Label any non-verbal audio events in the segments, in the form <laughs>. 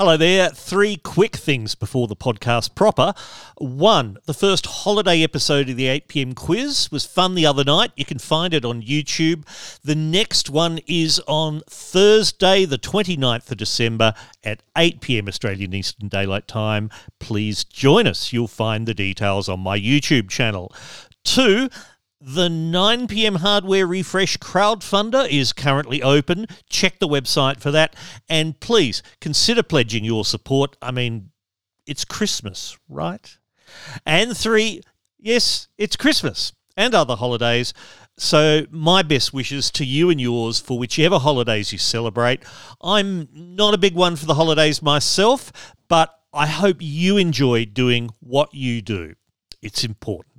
Hello there. Three quick things before the podcast proper. One, the first holiday episode of the 8 pm quiz was fun the other night. You can find it on YouTube. The next one is on Thursday, the 29th of December at 8 pm Australian Eastern Daylight Time. Please join us. You'll find the details on my YouTube channel. Two, the 9 pm hardware refresh crowdfunder is currently open. Check the website for that. And please consider pledging your support. I mean, it's Christmas, right? And three, yes, it's Christmas and other holidays. So, my best wishes to you and yours for whichever holidays you celebrate. I'm not a big one for the holidays myself, but I hope you enjoy doing what you do. It's important.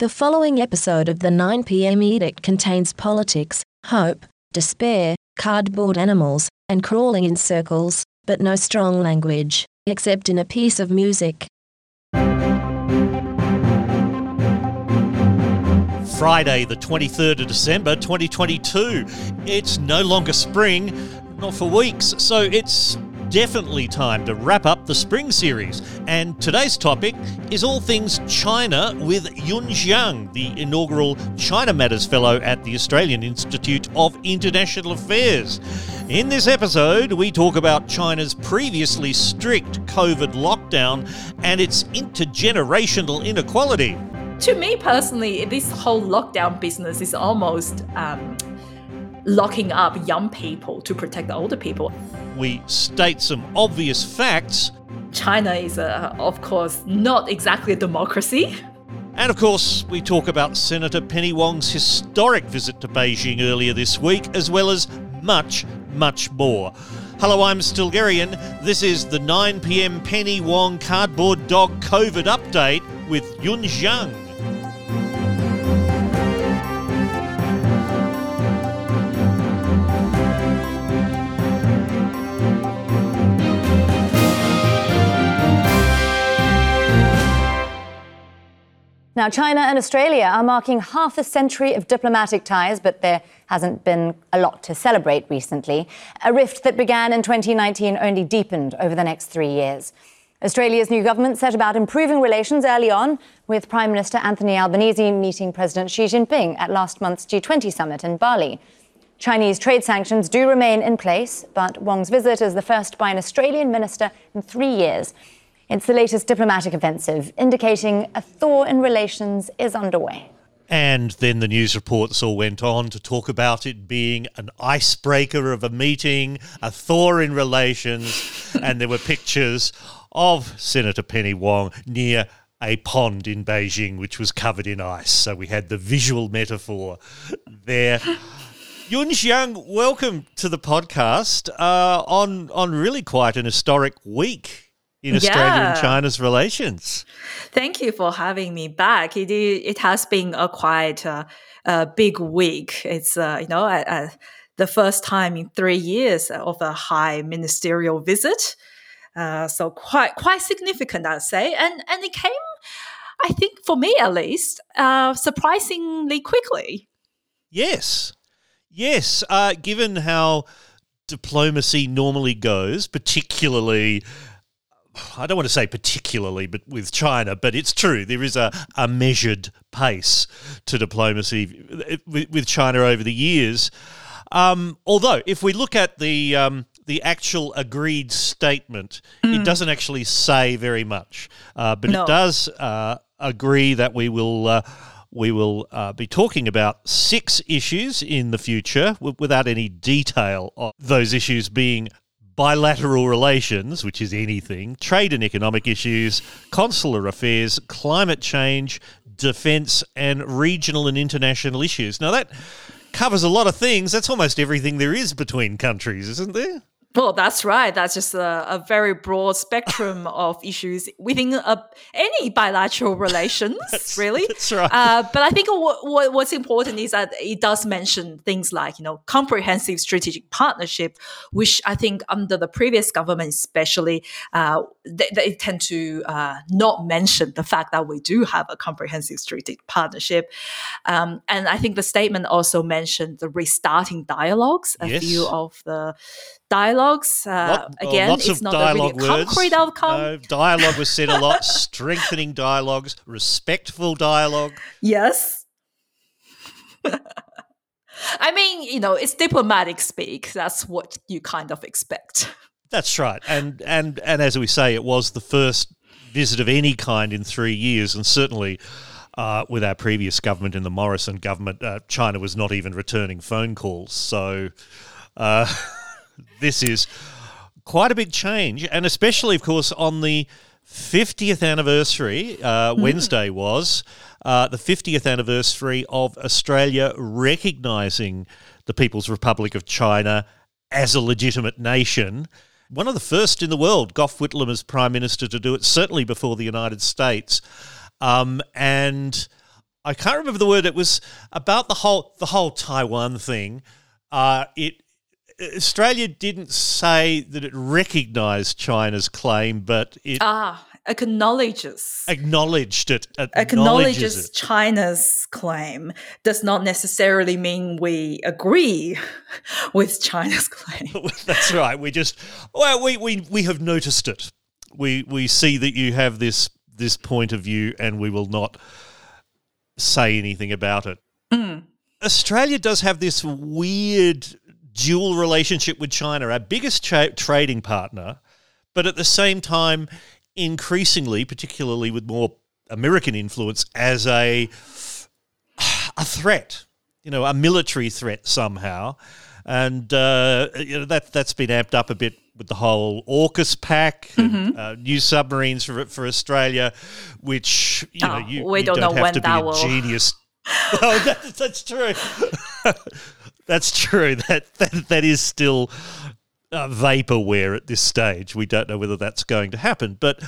The following episode of the 9 p.m. edict contains politics, hope, despair, cardboard animals, and crawling in circles, but no strong language, except in a piece of music. Friday, the 23rd of December 2022. It's no longer spring, not for weeks, so it's definitely time to wrap up the spring series. And today's topic is all things China with Yun Jiang, the inaugural China Matters Fellow at the Australian Institute of International Affairs. In this episode, we talk about China's previously strict COVID lockdown and its intergenerational inequality. To me personally, this whole lockdown business is almost um, locking up young people to protect the older people we state some obvious facts. China is, uh, of course, not exactly a democracy. And of course, we talk about Senator Penny Wong's historic visit to Beijing earlier this week, as well as much, much more. Hello, I'm Stilgherrian. This is the 9 pm Penny Wong Cardboard Dog COVID update with Yun Jiang. Now, China and Australia are marking half a century of diplomatic ties, but there hasn't been a lot to celebrate recently. A rift that began in 2019 only deepened over the next three years. Australia's new government set about improving relations early on, with Prime Minister Anthony Albanese meeting President Xi Jinping at last month's G20 summit in Bali. Chinese trade sanctions do remain in place, but Wong's visit is the first by an Australian minister in three years. It's the latest diplomatic offensive, indicating a thaw in relations is underway. And then the news reports all went on to talk about it being an icebreaker of a meeting, a thaw in relations, <laughs> and there were pictures of Senator Penny Wong near a pond in Beijing which was covered in ice. So we had the visual metaphor there. Yun Jiang, welcome to the podcast uh, on on really quite an historic week in Australia yeah. and China's relations. Thank you for having me back. It it has been a quite uh, a big week. It's uh, you know the first time in three years of a high ministerial visit. Uh, so quite quite significant, I'd say, and and it came, I think, for me at least, uh, surprisingly quickly. Yes, yes. Uh, given how diplomacy normally goes, particularly I don't want to say particularly, but with China, but it's true. There is a, a measured pace to diplomacy with, China over the years. Um, although, if we look at the um, the actual agreed statement, mm. it doesn't actually say very much, uh, but no. it does uh, agree that we will. Uh, we will uh, be talking about six issues in the future w- without any detail of those issues being bilateral relations, which is anything, trade and economic issues, consular affairs, climate change, defence, and regional and international issues. Now, that covers a lot of things. That's almost everything there is between countries, isn't there? Well, that's right. That's just a, a very broad spectrum <laughs> of issues within a, any bilateral <laughs> relations, that's, really. That's right. Uh, but I think what, what, what's important is that it does mention things like, you know, comprehensive strategic partnership, which I think under the previous government, especially, uh, they, they, tend to uh, not mention the fact that we do have a comprehensive strategic partnership. Um, and I think the statement also mentioned the restarting dialogues, a yes. few of the dialogues. Uh, Lot- oh, again, lots it's of not a dialogue really words. concrete outcome. No, dialogue was said a lot. <laughs> strengthening dialogues, respectful dialogue. Yes. <laughs> I mean, you know, it's diplomatic speak. That's what you kind of expect. That's right, and and and as we say, it was the first visit of any kind in three years, and certainly. Uh, with our previous government in the Morrison government, uh, China was not even returning phone calls. So uh, <laughs> this is quite a big change, and especially, of course, on the 50th anniversary, uh, Wednesday was uh, the 50th anniversary of Australia recognising the People's Republic of China as a legitimate nation. One of the first in the world, Gough Whitlam as Prime Minister to do it, certainly before the United States. Um, and I can't remember the word. It was about the whole the whole Taiwan thing. Uh, it Australia didn't say that it recognised China's claim, but it Ah, acknowledges. acknowledged it. Acknowledges it. China's claim does not necessarily mean we agree <laughs> with China's claim. <laughs> That's right. We just well, we, we we have noticed it. We we see that you have this this point of view, and we will not say anything about it. Australia does have this weird dual relationship with China, our biggest cha- trading partner, but at the same time, increasingly, particularly with more American influence, as a a threat, you know, a military threat somehow, and uh, you know that that's been amped up a bit with the whole AUKUS pack, and, uh, new submarines for for Australia, which you know Oh, you, we you don't don't, know have when to be that a will- genius. well, <laughs> that, that's true. <laughs> that's true. <laughs> That that that is still uh, vaporware at this stage. We don't know whether that's going to happen, but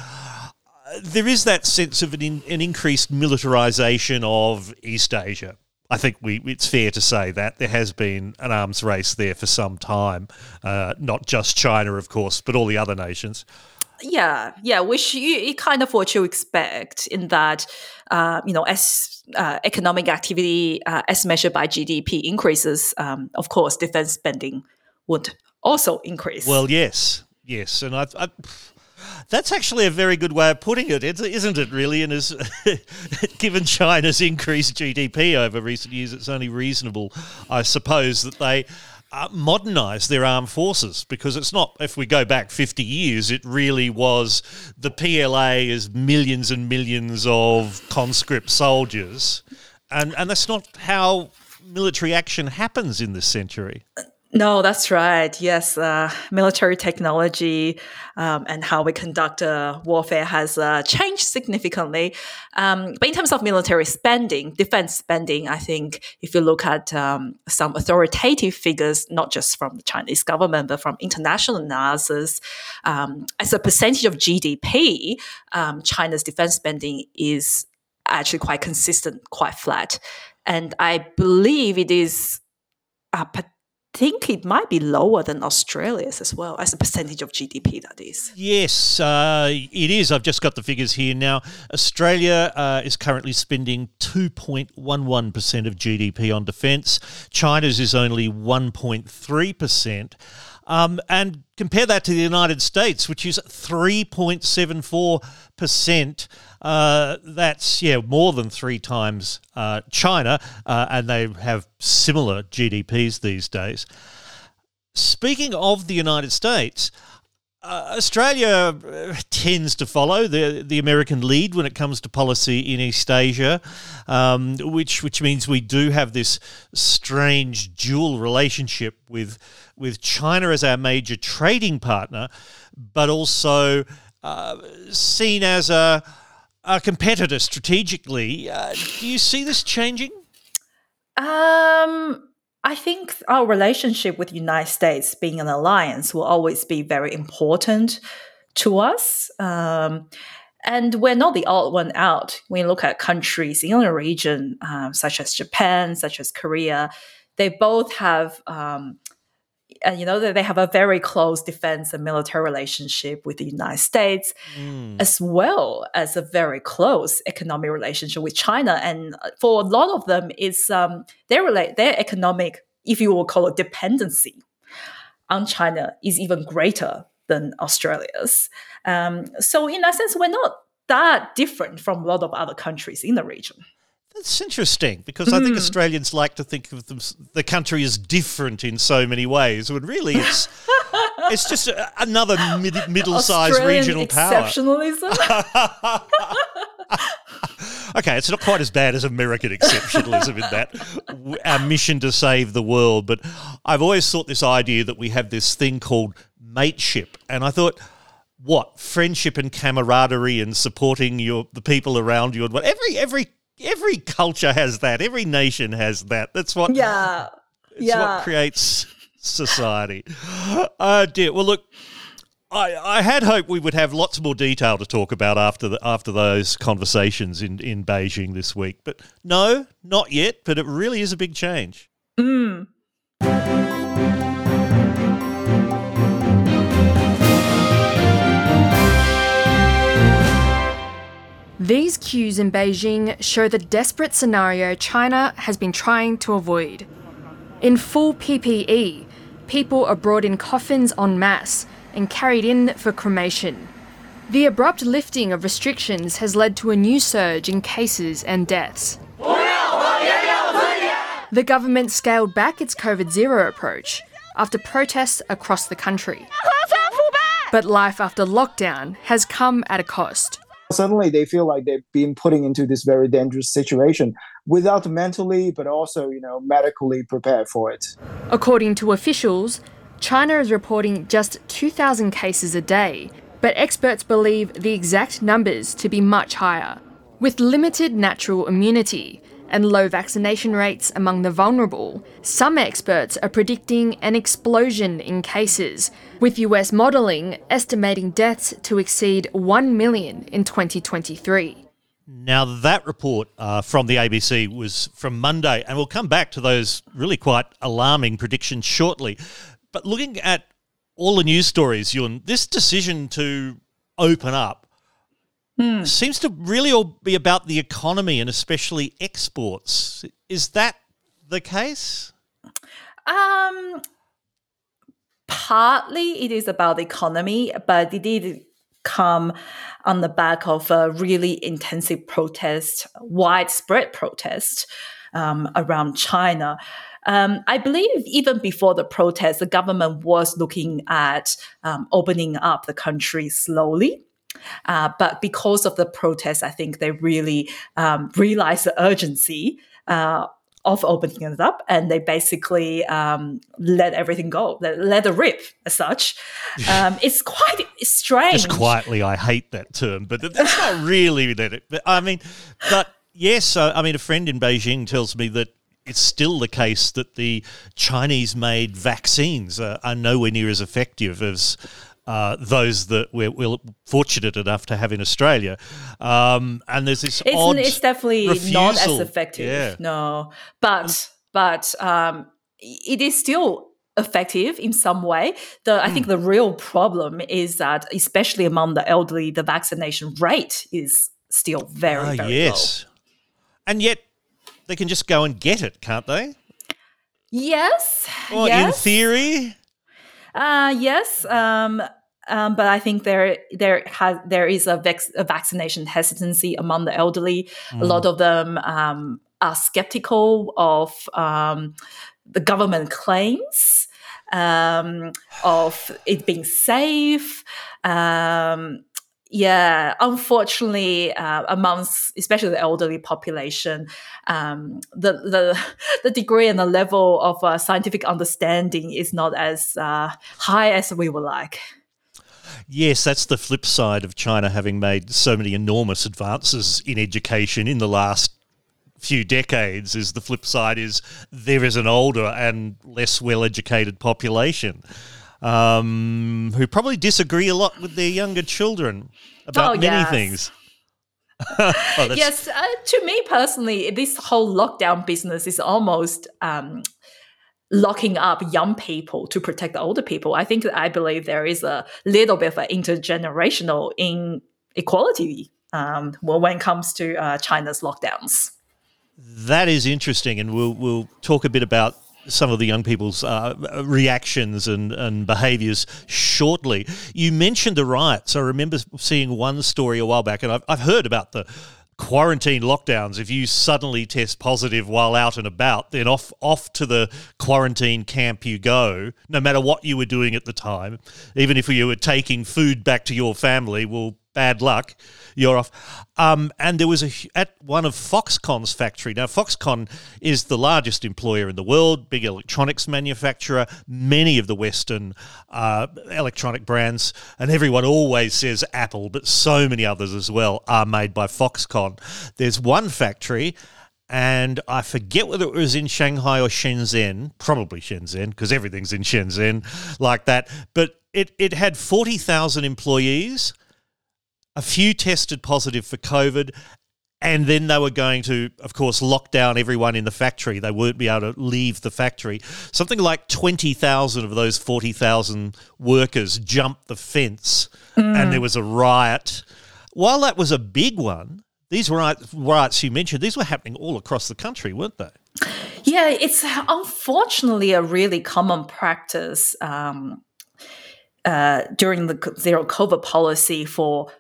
there is that sense of an, in, an increased militarization of East Asia. I think we, it's fair to say that there has been an arms race there for some time, uh, not just China, of course, but all the other nations. Yeah, yeah, which you, you kind of what you expect in that, uh, you know, as uh, economic activity uh, as measured by GDP increases, um, of course, defense spending would also increase. Well, yes, yes, and I, I, that's actually a very good way of putting it, isn't it? Really, and as <laughs> given China's increased GDP over recent years, it's only reasonable, I suppose, that they. Uh, modernise their armed forces because it's not if we go back 50 years it really was the PLA is millions and millions of conscript soldiers and and that's not how military action happens in this century No, that's right. Yes, uh, military technology um, and how we conduct uh, warfare has uh, changed significantly. Um, but in terms of military spending, defense spending, I think if you look at um, some authoritative figures, not just from the Chinese government, but from international analysis, um, as a percentage of GDP, um, China's defense spending is actually quite consistent, quite flat. And I believe it is uh, think it might be lower than Australia's as well as a percentage of GDP. That is. Yes, uh, it is. I've just got the figures here now. Australia uh, is currently spending 2.11% of GDP on defence. China's is only 1.3%. Um, and compare that to the United States, which is 3.74%. Uh, that's, yeah, more than three times uh, China, uh, and they have similar GDPs these days. Speaking of the United States, uh, Australia uh, tends to follow the the American lead when it comes to policy in East Asia, um, which which means we do have this strange dual relationship with with China as our major trading partner, but also uh, seen as a a competitor strategically. Uh, do you see this changing? Um. I think our relationship with the United States being an alliance will always be very important to us. Um, and we're not the odd one out. You look at countries in the region, um, such as Japan, such as Korea, they both have, um, and you know, that they have a very close defense and military relationship with the United States, Mm. as well as a very close economic relationship with China. And for a lot of them, it's um, their relate their economic, if you will call it dependency, on China is even greater than Australia's. Um, so, in that sense, we're not that different from a lot of other countries in the region. That's interesting because mm. I think hmm. Australians like to think of them, the country as different in so many ways, when really it's <laughs> it's just a, another mid, middle-sized Australian regional exceptionalism. power. <laughs> okay, it's not quite as bad as American exceptionalism in that our mission to save the world, but I've always thought this idea that we have this thing called mateship, and I thought what friendship and camaraderie and supporting your the people around you and what every every every culture has that. Every nation has that. That's what. Yeah. It's yeah. what creates society. <gasps> Oh dear. Well, look. I, I had hoped we would have lots more detail to talk about after the, after those conversations in, in Beijing this week, but no, not yet. But it really is a big change. These queues in Beijing show the desperate scenario China has been trying to avoid. In full PPE, people are brought in coffins en masse and carried in for cremation. The abrupt lifting of restrictions has led to a new surge in cases and deaths. The government scaled back its COVID zero approach after protests across the country. But life after lockdown has come at a cost suddenly they feel like they've been putting into this very dangerous situation without mentally but also you know medically prepared for it. According to officials china is reporting just 2000 cases a day but experts believe the exact numbers to be much higher with limited natural immunity and low vaccination rates among the vulnerable, some experts are predicting an explosion in cases, with US modelling estimating deaths to exceed 1 million in 2023. Now, that report uh, from the ABC was from Monday, and we'll come back to those really quite alarming predictions shortly. But looking at all the news stories, Yun, this decision to open up Hmm. Seems to really all be about the economy and especially exports. Is that the case? Um, partly it is about the economy, but it did come on the back of a really intensive protest, widespread protest um, around China. Um, I believe even before the protest, the government was looking at um, opening up the country slowly. Uh, but because of the protests, I think they really um, realized the urgency uh, of opening it up, and they basically um, let everything go, let, let it rip as such. <laughs> Um, it's quite strange. Just quietly, I hate that term, but that's not really that. It, I mean, but yes, I mean, a friend in Beijing tells me that it's still the case that the Chinese made vaccines are, are nowhere near as effective as uh, those that we're, we're, fortunate enough to have in Australia. Um, and there's this it's, odd it's definitely refusal. not as effective. Yeah. No, but but um, it is still effective in some way. The I think hmm. the real problem is that, especially among the elderly, the vaccination rate is still very ah, very yes. low. And yet they can just go and get it, can't they? Yes. Well, yes. in theory. Uh, yes. Um, um, but I think there there has there is a, vex, a vaccination hesitancy among the elderly. Mm. A lot of them um, are skeptical of um, the government claims um, of it being safe. Um, yeah, unfortunately, uh, amongst especially the elderly population, um, the the <laughs> the degree and the level of uh, scientific understanding is not as uh, high as we would like. Yes, that's the flip side of China having made so many enormous advances in education in the last few decades. Is the flip side is there is an older and less well educated population um, who probably disagree a lot with their younger children about oh, many yes. things. <laughs> oh, yes, uh, to me personally, this whole lockdown business is almost um, locking up young people to protect the older people. I think I believe there is a little bit of an intergenerational inequality um, when it comes to uh, China's lockdowns. That is interesting, and we'll we'll talk a bit about some of the young people's uh, reactions and, and behaviours shortly. You mentioned the riots. I remember seeing one story a while back, and I've, I've heard about the quarantine lockdowns. If you suddenly test positive while out and about, then off off to the quarantine camp you go. No matter what you were doing at the time, even if you were taking food back to your family, well, bad luck, you're off. Um, and there was a at one of Foxconn's factory. Now, Foxconn is the largest employer in the world, big electronics manufacturer. Many of the Western uh, electronic brands, and everyone always says Apple, but so many others as well are made by Foxconn. There's one factory. And I forget whether it was in Shanghai or Shenzhen, probably Shenzhen, because everything's in Shenzhen like that. But it, it had 40,000 employees a few tested positive for COVID, and then they were going to, of course, lock down everyone in the factory. They wouldn't be able to leave the factory. Something like 20,000 of those 40,000 workers jumped the fence, mm. and there was a riot. While that was a big one, these riots, riots you mentioned, these were happening all across the country, weren't they? Yeah, it's unfortunately a really common practice um, uh, during the zero COVID policy for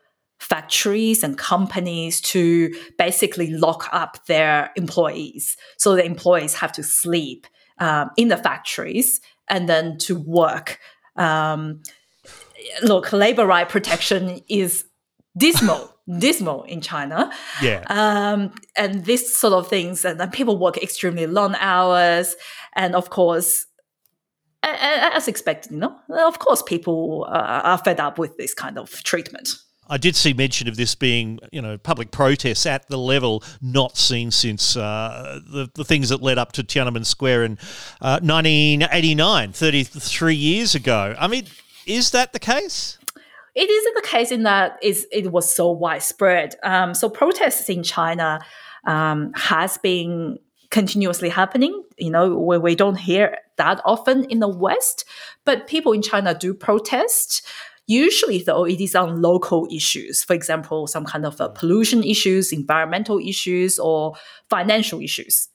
factories and companies to basically lock up their employees. So the employees have to sleep um, in the factories and then to work. Um, look, labor right protection is dismal, <laughs> dismal in China. Yeah. Um, and this sort of things, and people work extremely long hours, and of course, as expected, you know, of course, people uh, are fed up with this kind of treatment. I did see mention of this being, you know, public protests at the level not seen since uh, the, the things that led up to Tiananmen Square in uh, 1989, 33 years ago. I mean, is that the case? It isn't the case in that it was so widespread. Um, so protests in China um, has been continuously happening. You know, where we don't hear that often in the West, but people in China do protest. Usually, though, it is on local issues. For example, some kind of uh, pollution issues, environmental issues, or financial issues.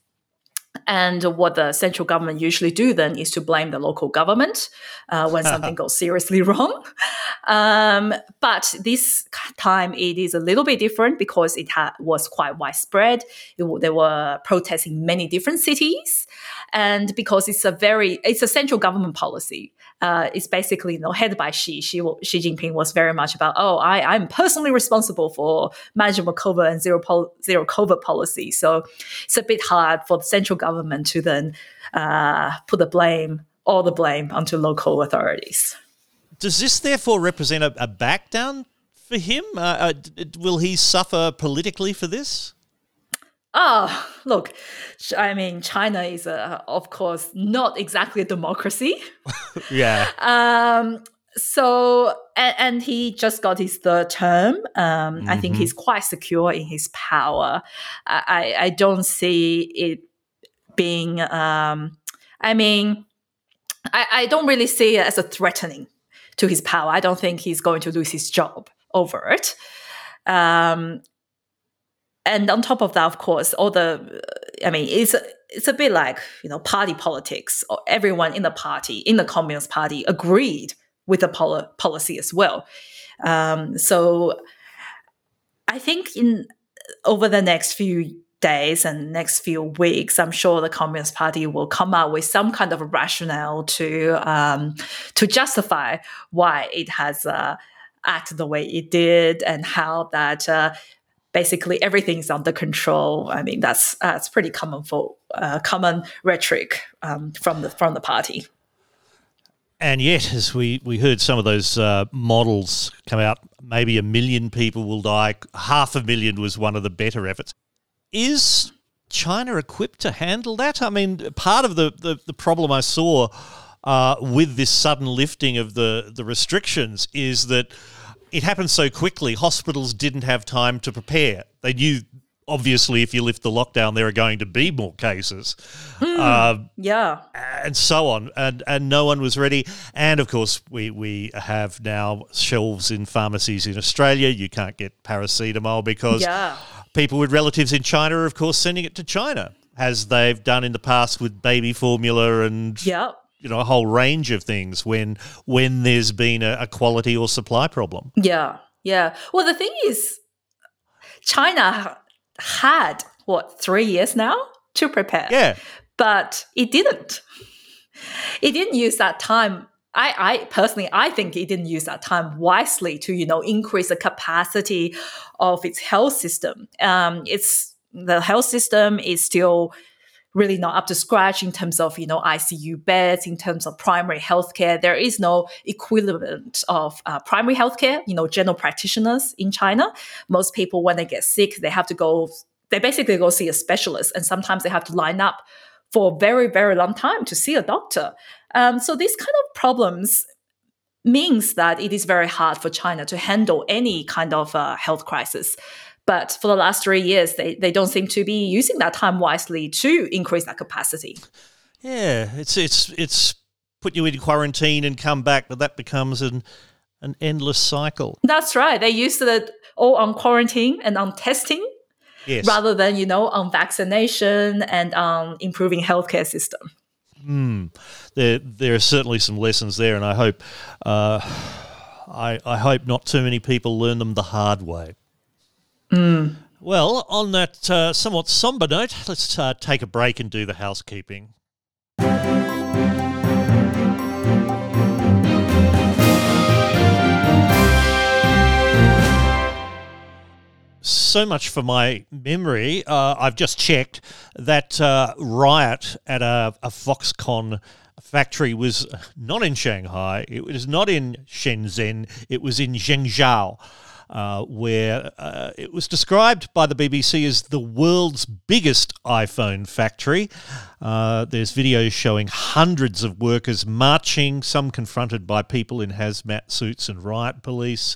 And what the central government usually do then is to blame the local government uh, when <laughs> something goes seriously <laughs> wrong. Um, but this time it is a little bit different because it ha- was quite widespread. It, there were protests in many different cities, and because it's a very it's a central government policy uh, is basically you know headed by Xi. Xi. Xi Jinping was very much about oh I I'm personally responsible for management of COVID and zero pol- zero COVID policy. So it's a bit hard for the central government to then uh, put the blame all the blame onto local authorities. Does this therefore represent a, a back down for him? Uh, uh will he suffer politically for this? Oh, look, I mean, China is, a, of course, not exactly a democracy. <laughs> yeah. Um, so, and, and, he just got his third term. Um, mm-hmm. I think mm-hmm. he's quite secure in his power. I, I don't see it being, um, I mean, I, I don't really see it as a threatening to his power. I don't think he's going to lose his job over it. Um, and on top of that, of course, all the, I mean, it's it's a bit like you know party politics. Everyone in the party, in the Communist Party, agreed with the pol- policy as well. Um, so, I think in over the next few days and next few weeks, I'm sure the Communist Party will come out with some kind of rationale to um, to justify why it has. Uh, acted the way it did and how that uh, basically everything's under control. I mean, that's that's pretty common for uh, common rhetoric um, from the from the party. And yet, as we, we heard some of those uh, models come out, maybe a million people will die. Half a million was one of the better efforts. Is China equipped to handle that? I mean, part of the, the, the problem I saw uh, with this sudden lifting of the, the restrictions is that it happened so quickly, hospitals didn't have time to prepare. They knew, obviously, if you lift the lockdown, there are going to be more cases. Mm, uh, yeah. And so on. And, and no one was ready. And of course, we, we have now shelves in pharmacies in Australia. You can't get paracetamol because yeah. people with relatives in China are, of course, sending it to China. as they've done in the past with baby formula and Yeah. You know a whole range of things when when there's been a, a quality or supply problem. Yeah. Yeah. Well, the thing is, China had what three years now to prepare. Yeah, but it didn't. It didn't use that time. I, I personally, I think it didn't use that time wisely to, you know, increase the capacity of its health system. Um, it's the health system is still really not up to scratch in terms of, you know, ICU beds, in terms of primary healthcare. There is no equivalent of uh, primary healthcare, you know, general practitioners in China. Most people, when they get sick, they have to go, they basically go see a specialist, and sometimes they have to line up for a very, very long time to see a doctor. Um, so these kind of problems means that it is very hard for China to handle any kind of uh, health crisis. But for the last three years, they, they don't seem to be using that time wisely to increase that capacity. yeah. It's it's it's put you in quarantine and come back, but that becomes an an endless cycle. That's right. They used it all on quarantine and on testing Yes, rather than, you know, on vaccination and on improving healthcare system. there there are certainly some lessons there, and I hope uh, I I hope not too many people learn them the hard way. Well, on that uh, somewhat somber note, let's uh, take a break and do the housekeeping. So much for my memory. Uh, I've just checked that uh, riot at a, a Foxconn factory was not in Shanghai. It was not in Shenzhen. It was in Zhengzhou, uh, where uh, it was described by the BBC as the world's biggest iPhone factory. Uh, there's videos showing hundreds of workers marching, some confronted by people in hazmat suits and riot police.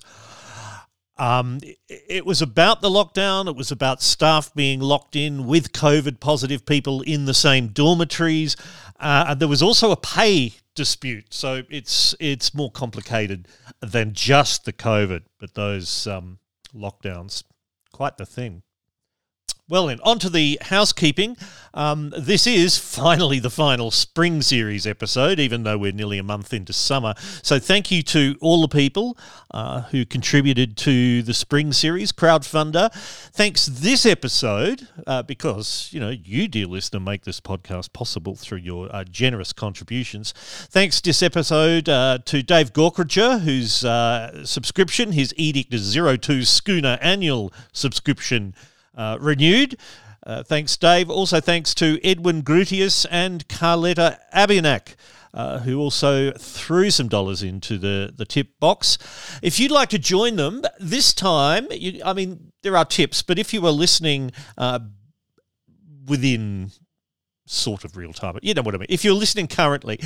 Um, it, was about the lockdown. It was about staff being locked in with COVID positive people in the same dormitories. Uh, there was also a pay dispute, so it's it's more complicated than just the COVID. But those um, lockdowns, quite the thing. Well, then, on to the housekeeping. Um, this is finally the final spring series episode, even though we're nearly a month into summer. So, thank you to all the people uh, who contributed to the spring series crowdfunder. Thanks this episode, uh, because, you know, you, dear listener, make this podcast possible through your uh, generous contributions. Thanks this episode uh, to Dave Gorkrager, whose uh, subscription, his Edict 02 Schooner annual subscription, uh, renewed. Uh, thanks, Dave. Also, thanks to Edwin Grutius and Carletta Abianak. Uh, who also threw some dollars into the, the tip box. If you'd like to join them this time, you, I mean, there are tips, but if you were listening uh, within sort of real time. You know what I mean. If you're listening currently,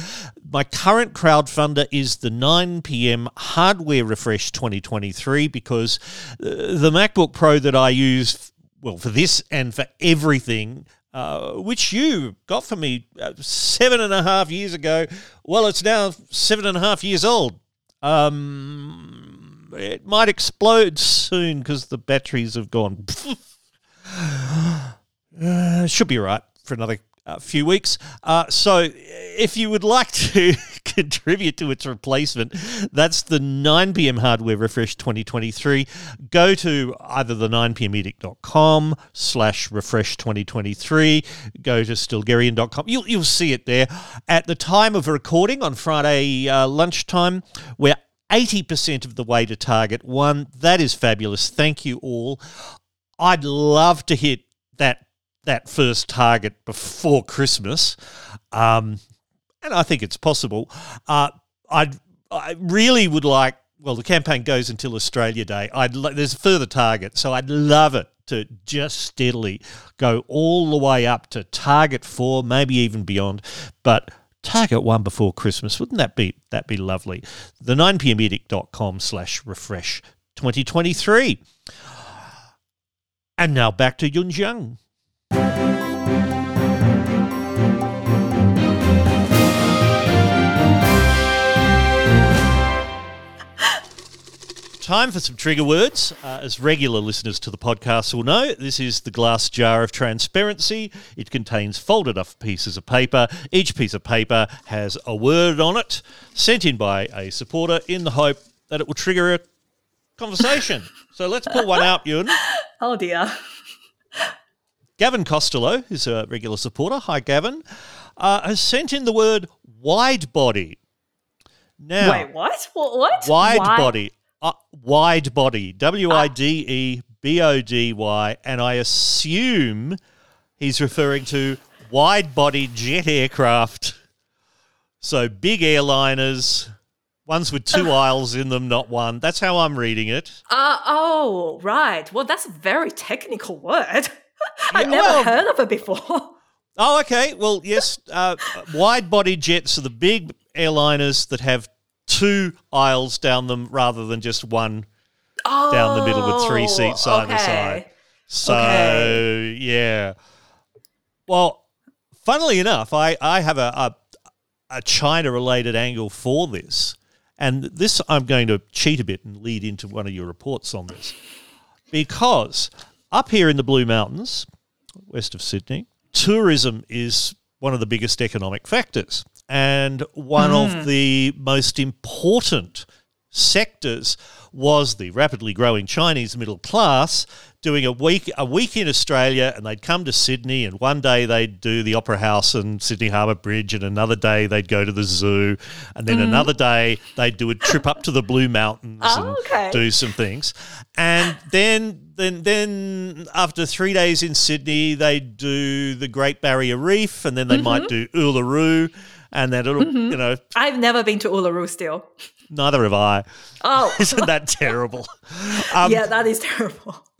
my current crowdfunder is the 9 p.m. hardware refresh 2023 because uh, the MacBook Pro that I use, well, for this and for everything. Uh, which you got for me uh, seven and a half years ago. Well, it's now seven and a half years old. Um, it might explode soon because the batteries have gone. <sighs> Uh, should be right for another uh, few weeks. Uh, so, if you would like to <laughs> contribute to its replacement, that's the 9 p.m. hardware refresh 2023. Go to either the 9pmedict.com slash refresh 2023. Go to stilgherrian.com. You'll, you'll see it there. At the time of recording on Friday uh, lunchtime, we're 80% of the way to target one. That is fabulous. Thank you all. I'd love to hit that that first target before Christmas, um, and I think it's possible. Uh, I I really would like. Well, the campaign goes until Australia Day. I'd there's a further target, so I'd love it to just steadily go all the way up to target four, maybe even beyond. But target one before Christmas, wouldn't that be that be lovely? The 9pmedict.com slash refresh 2023. And now back to Yun Time for some trigger words. Uh, as regular listeners to the podcast will know, this is the glass jar of transparency. It contains folded up pieces of paper. Each piece of paper has a word on it, sent in by a supporter in the hope that it will trigger a conversation. so let's pull one out, Yun. <laughs> Oh dear. Gavin Costello, who's a regular supporter, hi Gavin, uh, has sent in the word wide body. Now, Wait, what? What? what? wide Why? body, uh, wide body, W I D E B O D Y, and I assume he's referring to wide body jet aircraft. So big airliners, ones with two aisles in them, not one. That's how I'm reading it. Uh, oh, right. Well, that's a very technical word. <laughs> I Yeah, never well- heard of it before. Oh, okay. Well, yes, uh, wide body jets are the big airliners that have two aisles down them rather than just one Oh, down the middle with three oh, seats either okay. side. So Okay. yeah. Well, funnily enough, I, I have a, a a China related angle for this. And this I'm going to cheat a bit and lead into one of your reports on this. Because up here in the Blue Mountains, west of Sydney, tourism is one of the biggest economic factors and one of mm. the most important sectors was the rapidly growing Chinese middle class doing a week a week in Australia and they'd come to Sydney and one day they'd do the Opera House and Sydney Harbour Bridge and another day they'd go to the zoo and then mm-hmm. another day they'd do a trip up to the Blue Mountains Oh, and okay. do some things. And then then then after 3 days in Sydney they'd do the Great Barrier Reef and then they might mm-hmm. do Uluru and then it'll you know I've never been to Uluru still. neither have I. Oh, <laughs> Isn't that terrible? <laughs> Um, yeah, that is terrible. <laughs>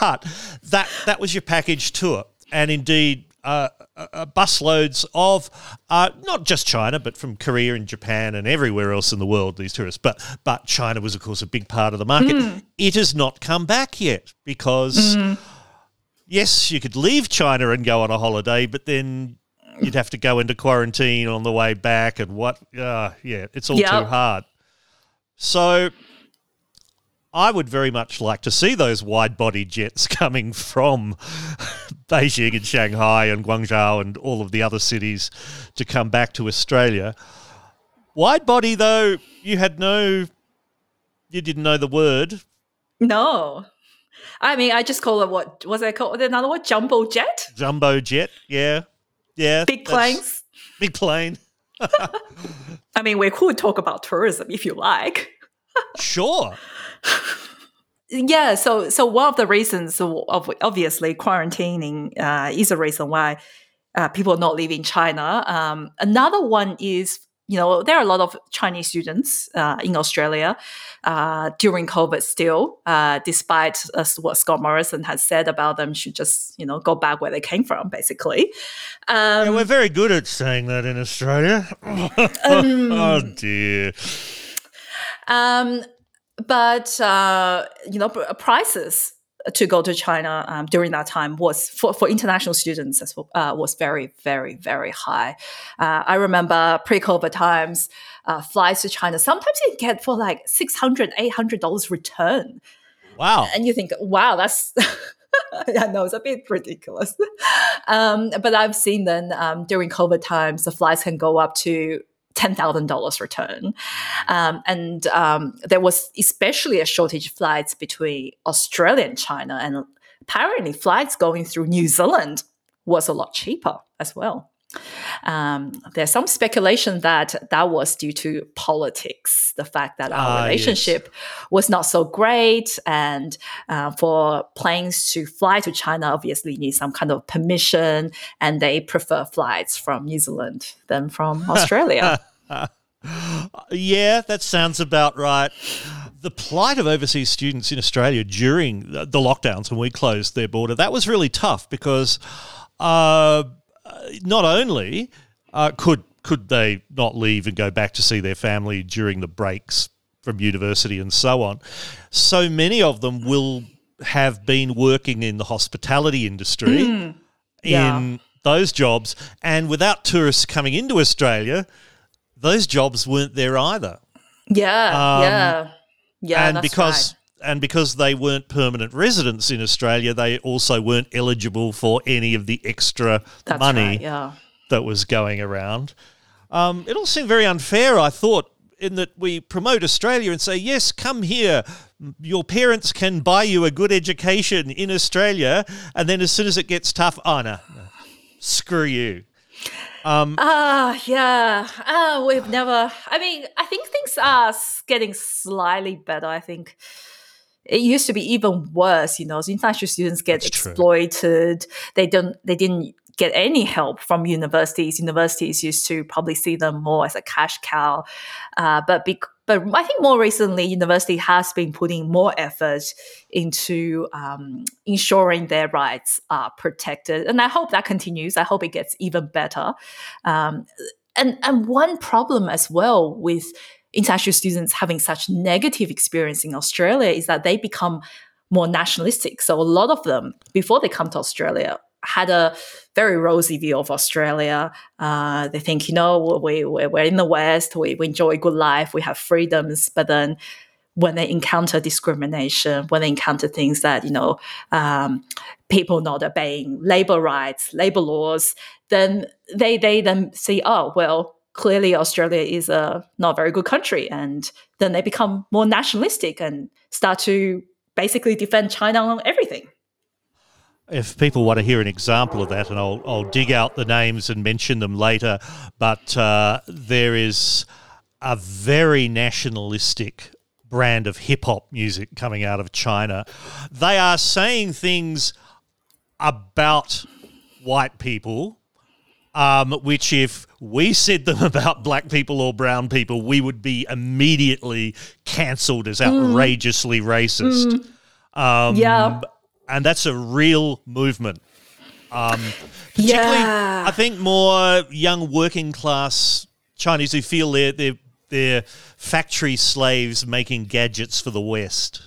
but that that was your package tour, and indeed. Uh, uh, uh, busloads of uh, not just China, but from Korea and Japan and everywhere else in the world. These tourists, but but China was of course a big part of the market. It has not come back yet because yes, you could leave China and go on a holiday, but then you'd have to go into quarantine on the way back, and what? Uh, yeah, it's all Yep. too hard. So I would very much like to see those wide body jets <laughs> coming from <laughs> Beijing and Shanghai and Guangzhou and all of the other cities to come back to Australia. Wide body, though, you had no, you didn't know the word. No. I mean, I just call it what was it called? Another one? Jumbo jet? Jumbo jet, yeah. Yeah. Big planes? Big plane. <laughs> I mean, we could talk about tourism if you like. Sure. <laughs> Yeah, so so one of the reasons, of obviously, quarantining uh, is a reason why uh, people are not leaving China. Um, another one is, you know, there are a lot of Chinese students uh, in Australia uh, during COVID still, uh, despite uh, what Scott Morrison has said about them, should just, you know, go back where they came from, basically. Yeah, Um, we're very good at saying that in Australia. <laughs> oh, dear. Um, but uh, you know, prices to go to China um, during that time was for, for international students as well, uh, was very, very, very high. Uh, I remember pre-COVID times, uh, flights to China sometimes you get for like 600 dollars return, Wow. and you think, wow, that's. <laughs> I know it's a bit ridiculous, <laughs> um, but I've seen then um, during COVID times the flights can go up to ten thousand dollars return, um, and um, there was especially a shortage of flights between Australia and China, and apparently flights going through New Zealand was a lot cheaper as well. Um, there's some speculation that that was due to politics, the fact that our Ah, yes. relationship was not so great, and uh, for planes to fly to China, obviously need some kind of permission, and they prefer flights from New Zealand than from <laughs> Australia. Yeah, that sounds about right. The plight of overseas students in Australia during the the lockdowns when we closed their border, that was really tough because uh, not only uh, could could they not leave and go back to see their family during the breaks from university and so on, so many of them will have been working in the hospitality industry in yeah. those jobs, and without tourists coming into Australia, those jobs weren't there either. yeah, Um, yeah. Yeah, and that's because right. And because they weren't permanent residents in Australia, they also weren't eligible for any of the extra That's money right, yeah. that was going around. Um, it all seemed very unfair, I thought, in that we promote Australia and say, yes, come here. Your parents can buy you a good education in Australia. And then as soon as it gets tough, oh, no, no, screw you. Ah, yeah. Ah, we've never. I mean, I think things are getting slightly better. I think it used to be even worse. You know, so international students get That's true. exploited. They don't. They didn't get any help from universities. Universities used to probably see them more as a cash cow. Uh, but bec- but I think more recently, university has been putting more effort into um, ensuring their rights are protected, and I hope that continues. I hope it gets even better. Um, and and one problem as well with international students having such negative experience in Australia is that they become more nationalistic. So a lot of them, before they come to Australia, had a very rosy view of Australia. Uh, they think, you know, we, we, we're in the West, we, we enjoy good life, we have freedoms, but then when they encounter discrimination, when they encounter things that, you know, um, people not obeying labor rights, labor laws, then they, they then see, oh, well, clearly Australia is a not very good country. And then they become more nationalistic and start to basically defend China on everything. if people want to hear an example of that, and I'll, I'll dig out the names and mention them later, but uh, there is a very nationalistic brand of hip hop music coming out of China. They are saying things about white people. Um, which, if we said them <laughs> about black people or brown people, we would be immediately cancelled as outrageously racist. Um, Yeah. and that's a real movement. Um, particularly, Yeah. I think more young working class Chinese who feel they're they're they're factory slaves making gadgets for the West.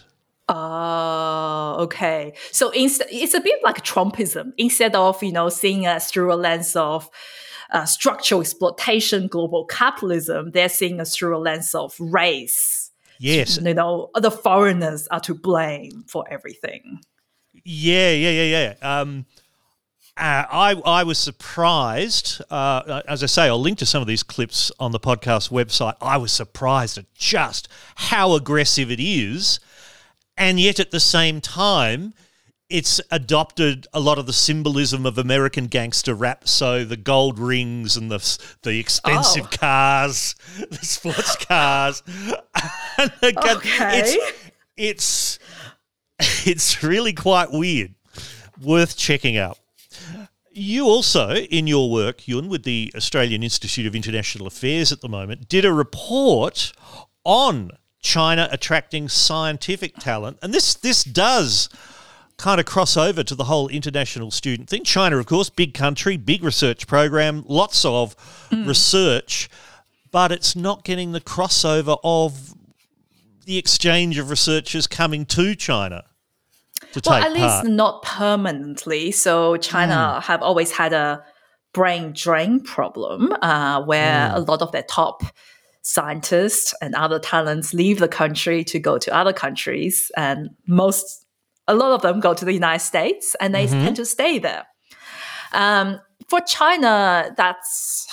Oh, okay. So instead, it's a bit like Trumpism. Instead of you know seeing us through a lens of uh, structural exploitation, global capitalism, they're seeing us through a lens of race. Yes, You know, the foreigners are to blame for everything. Yeah, yeah, yeah, yeah. Um, uh, I I was surprised. Uh, as I say, I'll link to some of these clips on the podcast website. I was surprised at just how aggressive it is, and yet at the same time, it's adopted a lot of the symbolism of American gangster rap. So the gold rings and the the expensive Oh. cars, <laughs> the sports cars. <laughs> the Okay. It's it's it's really quite weird. Worth checking out. You also, in your work, Yun, with the Australian Institute of International Affairs at the moment, did a report on China attracting scientific talent. And this this does kind of cross over to the whole international student thing. China, of course, big country, big research program, lots of research, but it's not getting the crossover of the exchange of researchers coming to China to Well, at least part. not permanently. So China Hmm. have always had a brain drain problem, uh, where Hmm. a lot of their top scientists and other talents leave the country to go to other countries, and most, a lot of them go to the United States, and they Mm-hmm. tend to stay there. Um, for China, that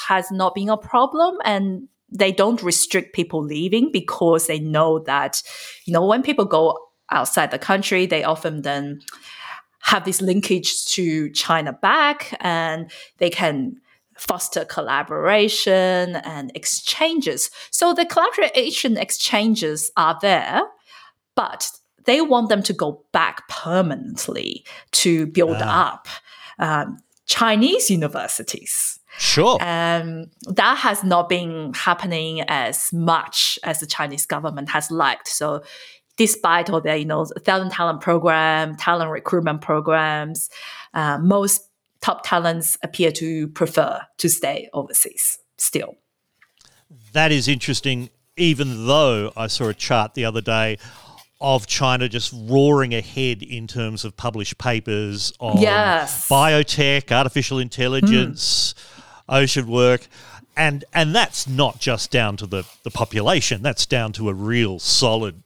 has not been a problem, and they don't restrict people leaving because they know that, you know, when people go outside the country, they often then have this linkage to China back, and they can foster collaboration and exchanges. So the collaboration exchanges are there, but they want them to go back permanently to build up um, Chinese universities. Sure. Um, that has not been happening as much as the Chinese government has liked. So, despite all the you know, talent talent program, talent recruitment programs, uh, most top talents appear to prefer to stay overseas still. That is interesting, even though I saw a chart the other day of China just roaring ahead in terms of published papers on Yes. biotech, artificial intelligence, hmm. ocean work. And and that's not just down to the, the population, that's down to a real solid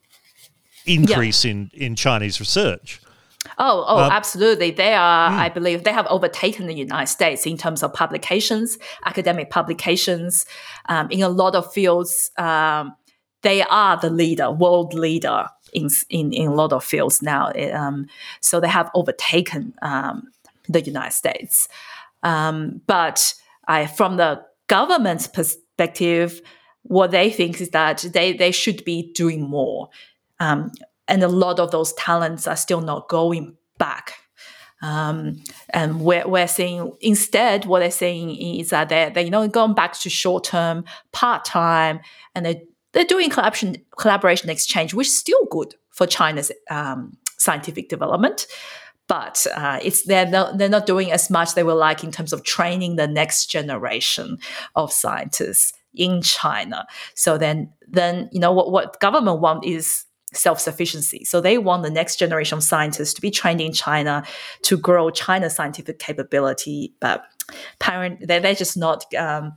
increase in, in Chinese research. Oh, oh, Um, absolutely. They are, Hmm. I believe, they have overtaken the United States in terms of publications, academic publications. Um, in a lot of fields, um, they are the leader, world leader in in, in a lot of fields now. Um, so they have overtaken um, the United States. Um, but I, from the government's perspective, what they think is that they, they should be doing more. Um, and a lot of those talents are still not going back. Um, and we're, we're seeing instead what they're saying is that they're, they're you know going back to short term, part time, and they they're doing collaboration collaboration exchange, which is still good for China's um, scientific development. But uh, it's they're not, they're not doing as much they would like in terms of training the next generation of scientists in China. So then then you know what what government want is self-sufficiency. So they want the next generation of scientists to be trained in China to grow China's scientific capability. But apparently they're, they're just not um,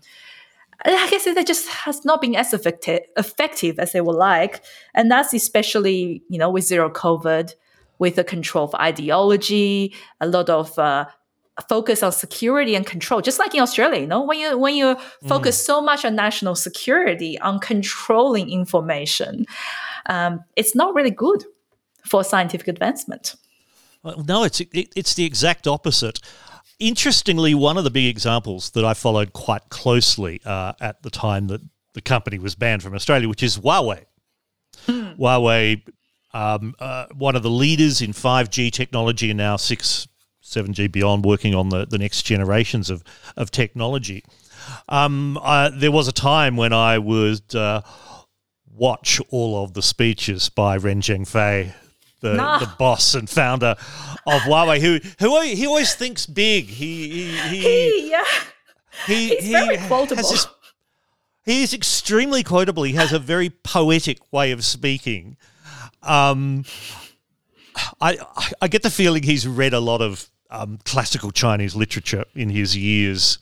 I guess it just has not been as effective, effective as they would like. And that's especially, you know, with zero COVID, with the control of ideology, a lot of uh, focus on security and control, just like in Australia, you know, when you when you focus so much on national security, on controlling information, um, it's not really good for scientific advancement. Well, no, it's it, it's the exact opposite. Interestingly, one of the big examples that I followed quite closely uh, at the time that the company was banned from Australia, which is Huawei. Huawei, um, uh, one of the leaders in 5G technology and now 6, 7G beyond, working on the, the next generations of, of technology. Um, I, there was a time when I would uh, watch all of the speeches by Ren Zhengfei, the, Nah. the boss and founder of Huawei, who who he always thinks big. He he he, yeah, he, he's very quotable. this- he is extremely quotable. He has a very poetic way of speaking. Um, I I- I get the feeling he's read a lot of um, classical Chinese literature in his years.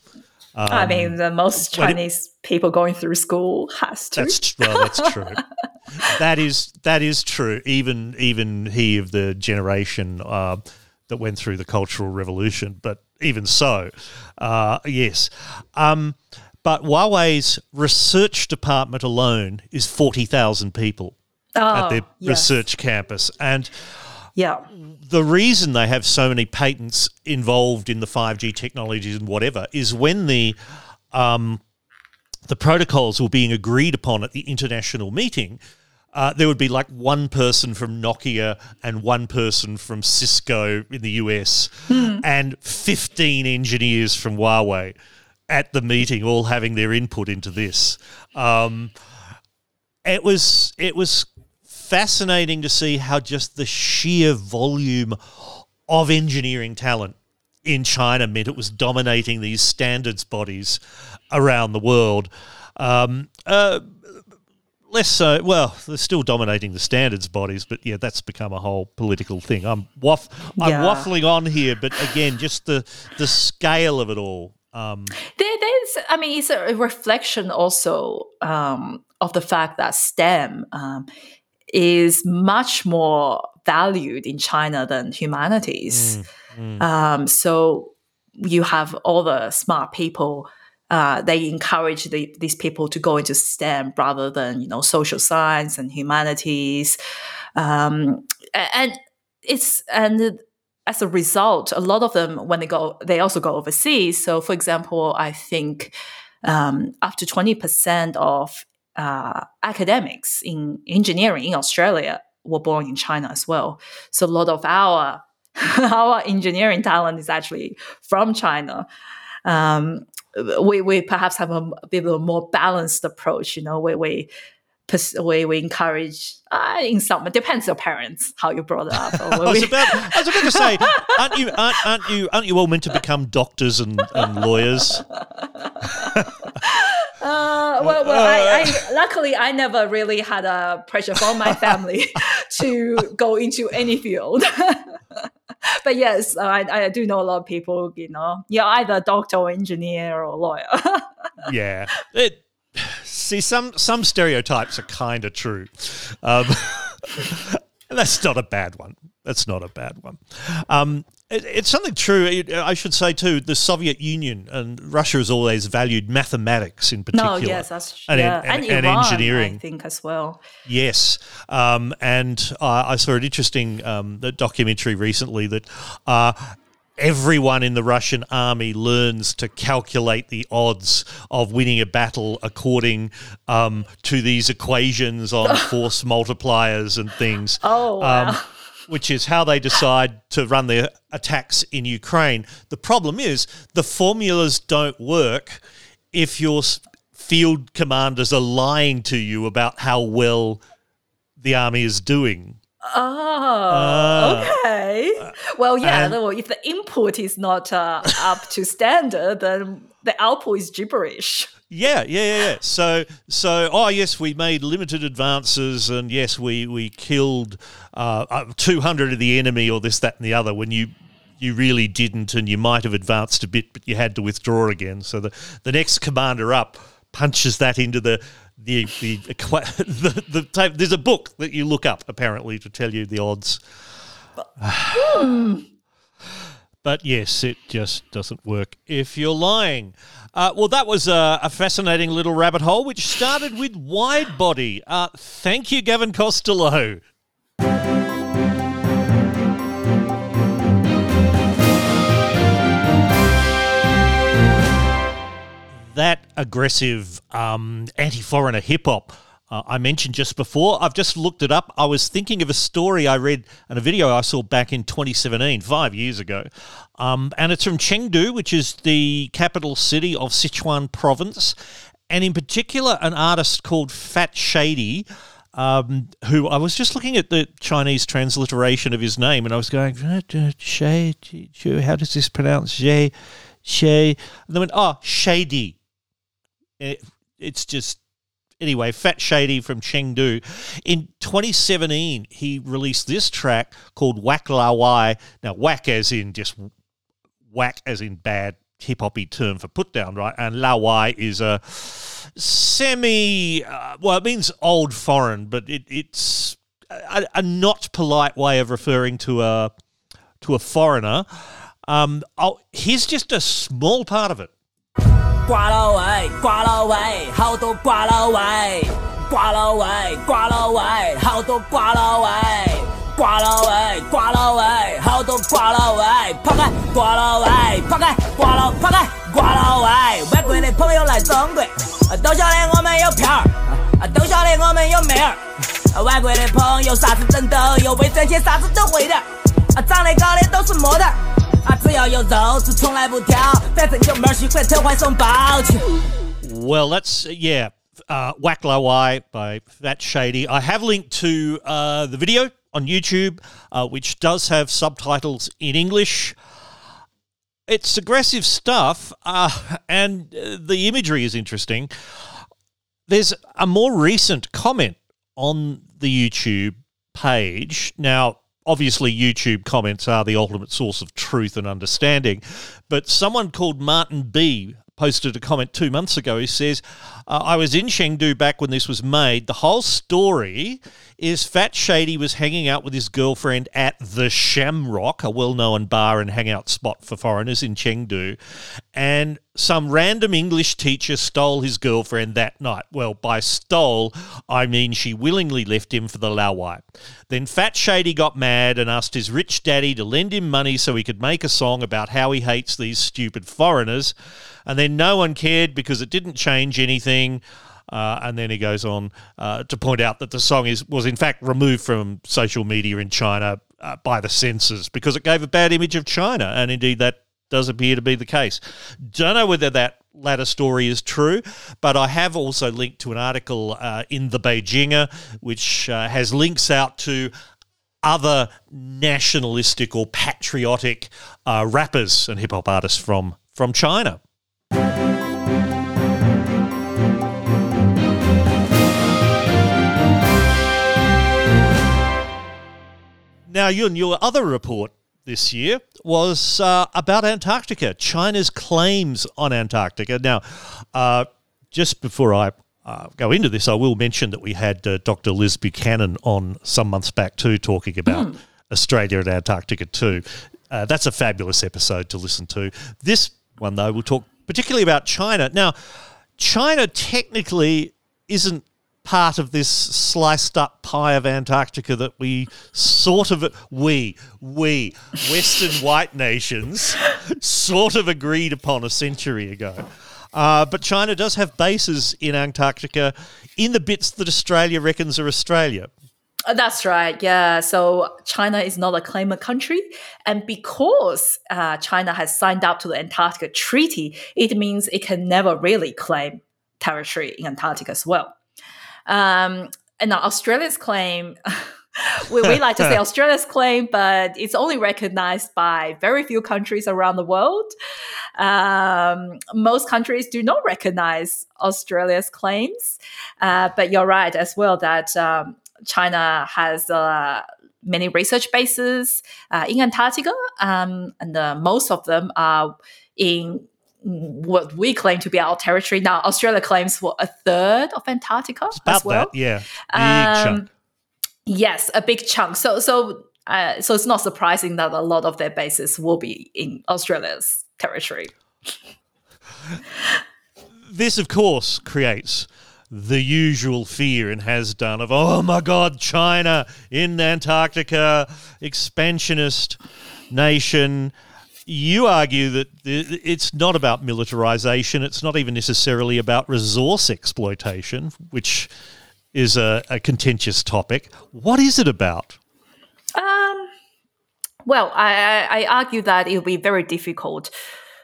I mean, the most when it- Chinese people going through school has to. That's well, that's true. <laughs> that is that is true. Even even he of the generation uh, that went through the Cultural Revolution, but even so, uh, yes. Um, but Huawei's research department alone is forty thousand people at Oh, their yes. research campus, and Yeah. the reason they have so many patents involved in the 5G technologies and whatever is when the um, the protocols were being agreed upon at the international meeting, uh, there would be like one person from Nokia and one person from Cisco in the US and 15 engineers from Huawei at the meeting, all having their input into this. Um, it was it was fascinating to see how just the sheer volume of engineering talent in China meant it was dominating these standards bodies around the world. Um, uh, less so. Well, they're still dominating the standards bodies, but yeah, that's become a whole political thing. I'm waff- I'm Yeah. waffling on here, but again, just the the scale of it all. Um, There, there's, I mean, it's a reflection also um, of the fact that STEM um, is much more valued in China than humanities. Um, so you have all the smart people. Uh, they encourage the, these people to go into STEM rather than you know social science and humanities, um, and it's and as a result, a lot of them when they go, they also go overseas. So, for example, I think um, up to twenty percent of uh, academics in engineering in Australia were born in China as well. So, a lot of our <laughs> our engineering talent is actually from China. Um, we, we perhaps have a, a bit of a more balanced approach, you know, where we we, we encourage uh, in some it depends on parents how you brought it up. <laughs> or I was we- about I was about to say, <laughs> aren't you aren't, aren't you aren't you all meant to become doctors and, and lawyers? Uh, well, well I, I, luckily I never really had a pressure from my family <laughs> to go into any field. <laughs> but yes, I, I do know a lot of people. You know, you're either a doctor or engineer or lawyer. <laughs> yeah. It, see, some some stereotypes are kind of true. Um, That's not a bad one. That's not a bad one. Um, it, it's something true. I should say too. The Soviet Union and Russia has always valued mathematics in particular. No, yes, that's and, yeah. and, and, and Iran, engineering. I think as well. Yes, um, and uh, I saw an interesting um, documentary recently that uh, everyone in the Russian army learns to calculate the odds of winning a battle according um, to these equations on <laughs> force multipliers and things. Oh, wow. Um, which is how they decide to run their attacks in Ukraine. The problem is the formulas don't work if your field commanders are lying to you about how well the army is doing. Oh, okay. Well, yeah. Uh, and- well, if the input is not uh, up to standard, then the output is gibberish. Yeah, yeah, yeah, yeah. So, so, oh yes, we made limited advances, and yes, we we killed uh, two hundred of the enemy, or this, that, and the other. When you you really didn't, and you might have advanced a bit, but you had to withdraw again. So the the next commander up punches that into the. The the, <laughs> the the. There's a book that you look up apparently to tell you the odds. <sighs> But yes, it just doesn't work if you're lying. Uh, well, that was a, a fascinating little rabbit hole, which started with wide body. Uh, thank you, Gavin Costello. That aggressive um, anti foreigner hip hop uh, I mentioned just before. I've just looked it up. I was thinking of a story I read and a video I saw back in 2017, five years ago. Um, and it's from Chengdu, which is the capital city of Sichuan province. And in particular, an artist called Fat Shady. Um, who I was just looking at the Chinese transliteration of his name, and I was going, Shay, how does this pronounce? Shay, Shay, and they went, oh, Shady. It, it's just anyway, Fat Shady from Chengdu. In 2017, he released this track called Whack La Wai. Now, whack as in just whack as in bad hip hoppy term for put down, right? And La Wai is a semi, uh, well, it means old foreign, but it, it's a, a, not polite way of referring to a to a foreigner. Um, oh, here's just a small part of it. 挂了喂，挂了喂，好多挂了喂，挂了喂，挂了喂，好多挂了喂，挂了喂，挂了喂，好多挂了喂，抛开挂了喂，抛开挂了，抛开挂了喂，外国的朋友来中国，都晓得我们有票儿，都晓得我们有妹儿，外国的朋友啥子挣都有，为挣钱啥子都会点儿，长得高的都是模特儿。Well, that's yeah, uh, Whack La Wai by Fat Shady. I have linked to uh, the video on YouTube, uh, which does have subtitles in English. It's aggressive stuff, uh, and uh, the imagery is interesting. There's a more recent comment on the YouTube page. Now, obviously, YouTube comments are the ultimate source of truth and understanding, but someone called Martin B posted a comment two months ago. He says, uh, I was in Chengdu back when this was made. The whole story is Fat Shady was hanging out with his girlfriend at the Shamrock, a well known bar and hangout spot for foreigners in Chengdu. And some random English teacher stole his girlfriend that night. Well, by stole, I mean she willingly left him for the Lawai. Then Fat Shady got mad and asked his rich daddy to lend him money so he could make a song about how he hates these stupid foreigners. And then no one cared because it didn't change anything. Uh, and then he goes on uh, to point out that the song is was in fact removed from social media in China uh, by the censors because it gave a bad image of China, and indeed that does appear to be the case. Don't know whether that latter story is true, but I have also linked to an article uh, in the Beijinger which uh, has links out to other nationalistic or patriotic uh, rappers and hip hop artists from from China. Now, Yun, your other report this year was uh, about Antarctica, China's claims on Antarctica. Now, uh, just before I, uh, go into this, I will mention that we had uh, Dr. Liz Buchanan on some months back too, talking about Hmm. Australia and Antarctica too. Uh, that's a fabulous episode to listen to. This one, though, we'll talk particularly about China. Now, China technically isn't part of this sliced up pie of Antarctica that we sort of we we Western white nations sort of agreed upon a century ago. Uh, but China does have bases in Antarctica in the bits that Australia reckons are Australia. Uh, That's right. Yeah. So China is not a claimant country. And because uh, China has signed up to the Antarctica Treaty, it means it can never really claim territory in Antarctica as well. Um, and now Australia's claim, <laughs> we, we like to say <laughs> Australia's claim, but it's only recognized by very few countries around the world. Um, most countries do not recognize Australia's claims. Uh, but you're right as well that um, China has uh, many research bases uh, in Antarctica, um, and uh, most of them are in what we claim to be our territory. Now, Australia claims for a third of Antarctica About as well. that, yeah. Big Um, chunk. Yes, a big chunk. So, so, uh, so it's not surprising that a lot of their bases will be in Australia's territory. <laughs> This, of course, creates the usual fear and has done of, oh my God, China in Antarctica, expansionist nation. You argue that it's not about militarization, it's not even necessarily about resource exploitation, which is a, a contentious topic. What is it about? Um, well, I, I, argue that it will be very difficult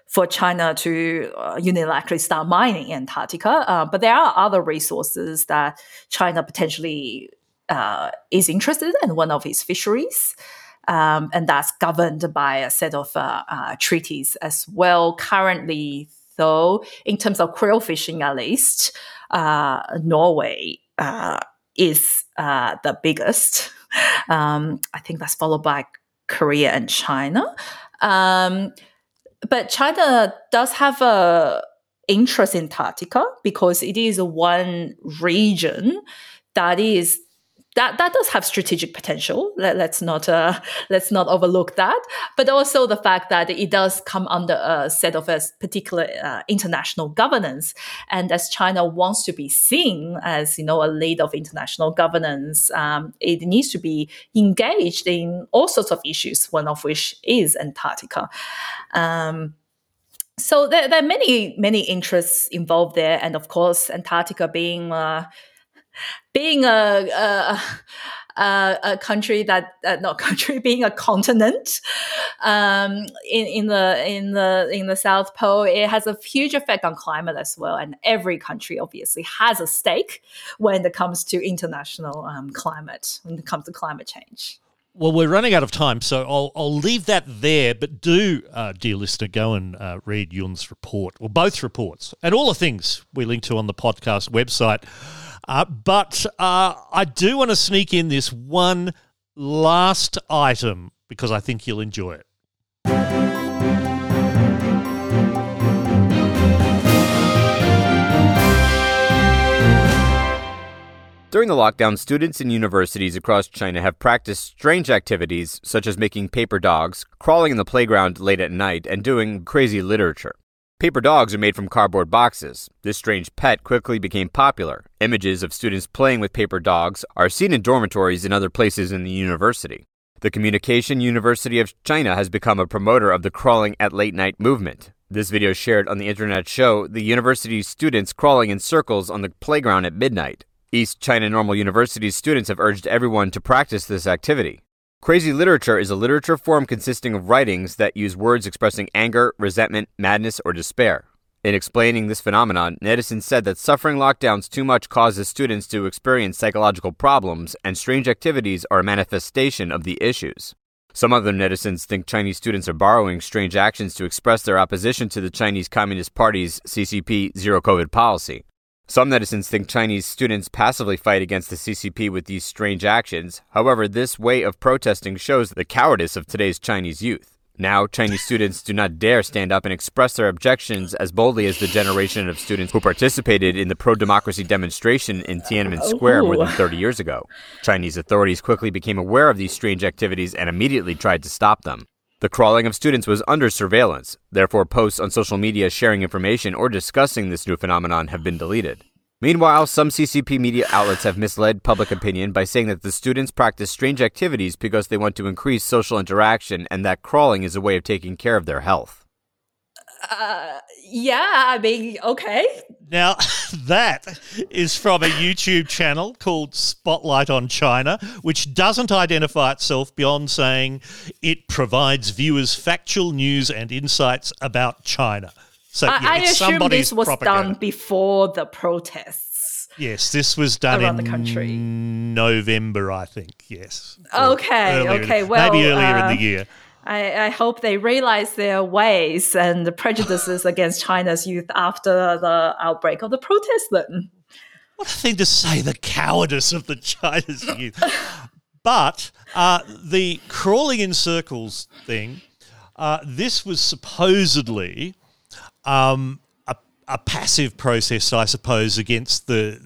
for China to uh, unilaterally start mining in Antarctica. Uh, but there are other resources that China potentially uh, is interested in, one of its fisheries. Um, and that's governed by a set of uh, uh, treaties as well. Currently, though, in terms of krill fishing, at least, uh, Norway uh, is uh, the biggest. Um, I think that's followed by Korea and China. Um, but China does have a interest in Antarctica because it is one region that is that that does have strategic potential. Let, us not uh, <laughs> let's not overlook that. But also the fact that it does come under a set of a particular uh, international governance, and as China wants to be seen as you know a leader of international governance, um, it needs to be engaged in all sorts of issues. One of which is Antarctica. Um, so there, there, are many many interests involved there, and of course, Antarctica being uh, being a, a, a, a country that uh, not country <laughs> being a continent um, in, in the in the in the South Pole, it has a huge effect on climate as well. And every country obviously has a stake when it comes to international um, climate, when it comes to climate change. Well, we're running out of time, so I'll, I'll leave that there. But do, uh, dear listener, go and uh, read Yun's report, or both reports, and all the things we link to on the podcast website. Uh, but uh, I do want to sneak in this one last item because I think you'll enjoy it. During the lockdown, students in universities across China have practiced strange activities such as making paper dogs, crawling in the playground late at night, and doing crazy literature. Paper dogs are made from cardboard boxes. This strange pet quickly became popular. Images of students playing with paper dogs are seen in dormitories and other places in the university. The Communication University of China has become a promoter of the crawling at late night movement. This video shared on the internet show the university's students crawling in circles on the playground at midnight. East China Normal University's students have urged everyone to practice this activity. Crazy literature is a literature form consisting of writings that use words expressing anger, resentment, madness, or despair. In explaining this phenomenon, netizens said that suffering lockdowns too much causes students to experience psychological problems, and strange activities are a manifestation of the issues. Some other netizens think Chinese students are borrowing strange actions to express their opposition to the Chinese Communist Party's CCP zero COVID policy. Some netizens think Chinese students passively fight against the CCP with these strange actions. However, this way of protesting shows the cowardice of today's Chinese youth. Now, Chinese students do not dare stand up and express their objections as boldly as the generation of students who participated in the pro democracy demonstration in Tiananmen Square more than 30 years ago. Chinese authorities quickly became aware of these strange activities and immediately tried to stop them. The crawling of students was under surveillance, therefore, posts on social media sharing information or discussing this new phenomenon have been deleted. Meanwhile, some CCP media outlets have misled public opinion by saying that the students practice strange activities because they want to increase social interaction and that crawling is a way of taking care of their health. Uh, yeah, I mean, okay. Now, <laughs> that is from a YouTube channel called Spotlight on China, which doesn't identify itself beyond saying it provides viewers factual news and insights about China. So I, yeah, I it's assume this was propaganda. done before the protests. Yes, this was done around in the country. November, I think. Yes. Okay, earlier okay, well, maybe earlier uh, in the year. I, I hope they realize their ways and the prejudices <sighs> against China's youth after the outbreak of the protest Then, What a thing to say, the cowardice of the Chinese <laughs> youth. but uh, the crawling in circles thing, uh, this was supposedly um, a, a passive process, I suppose, against the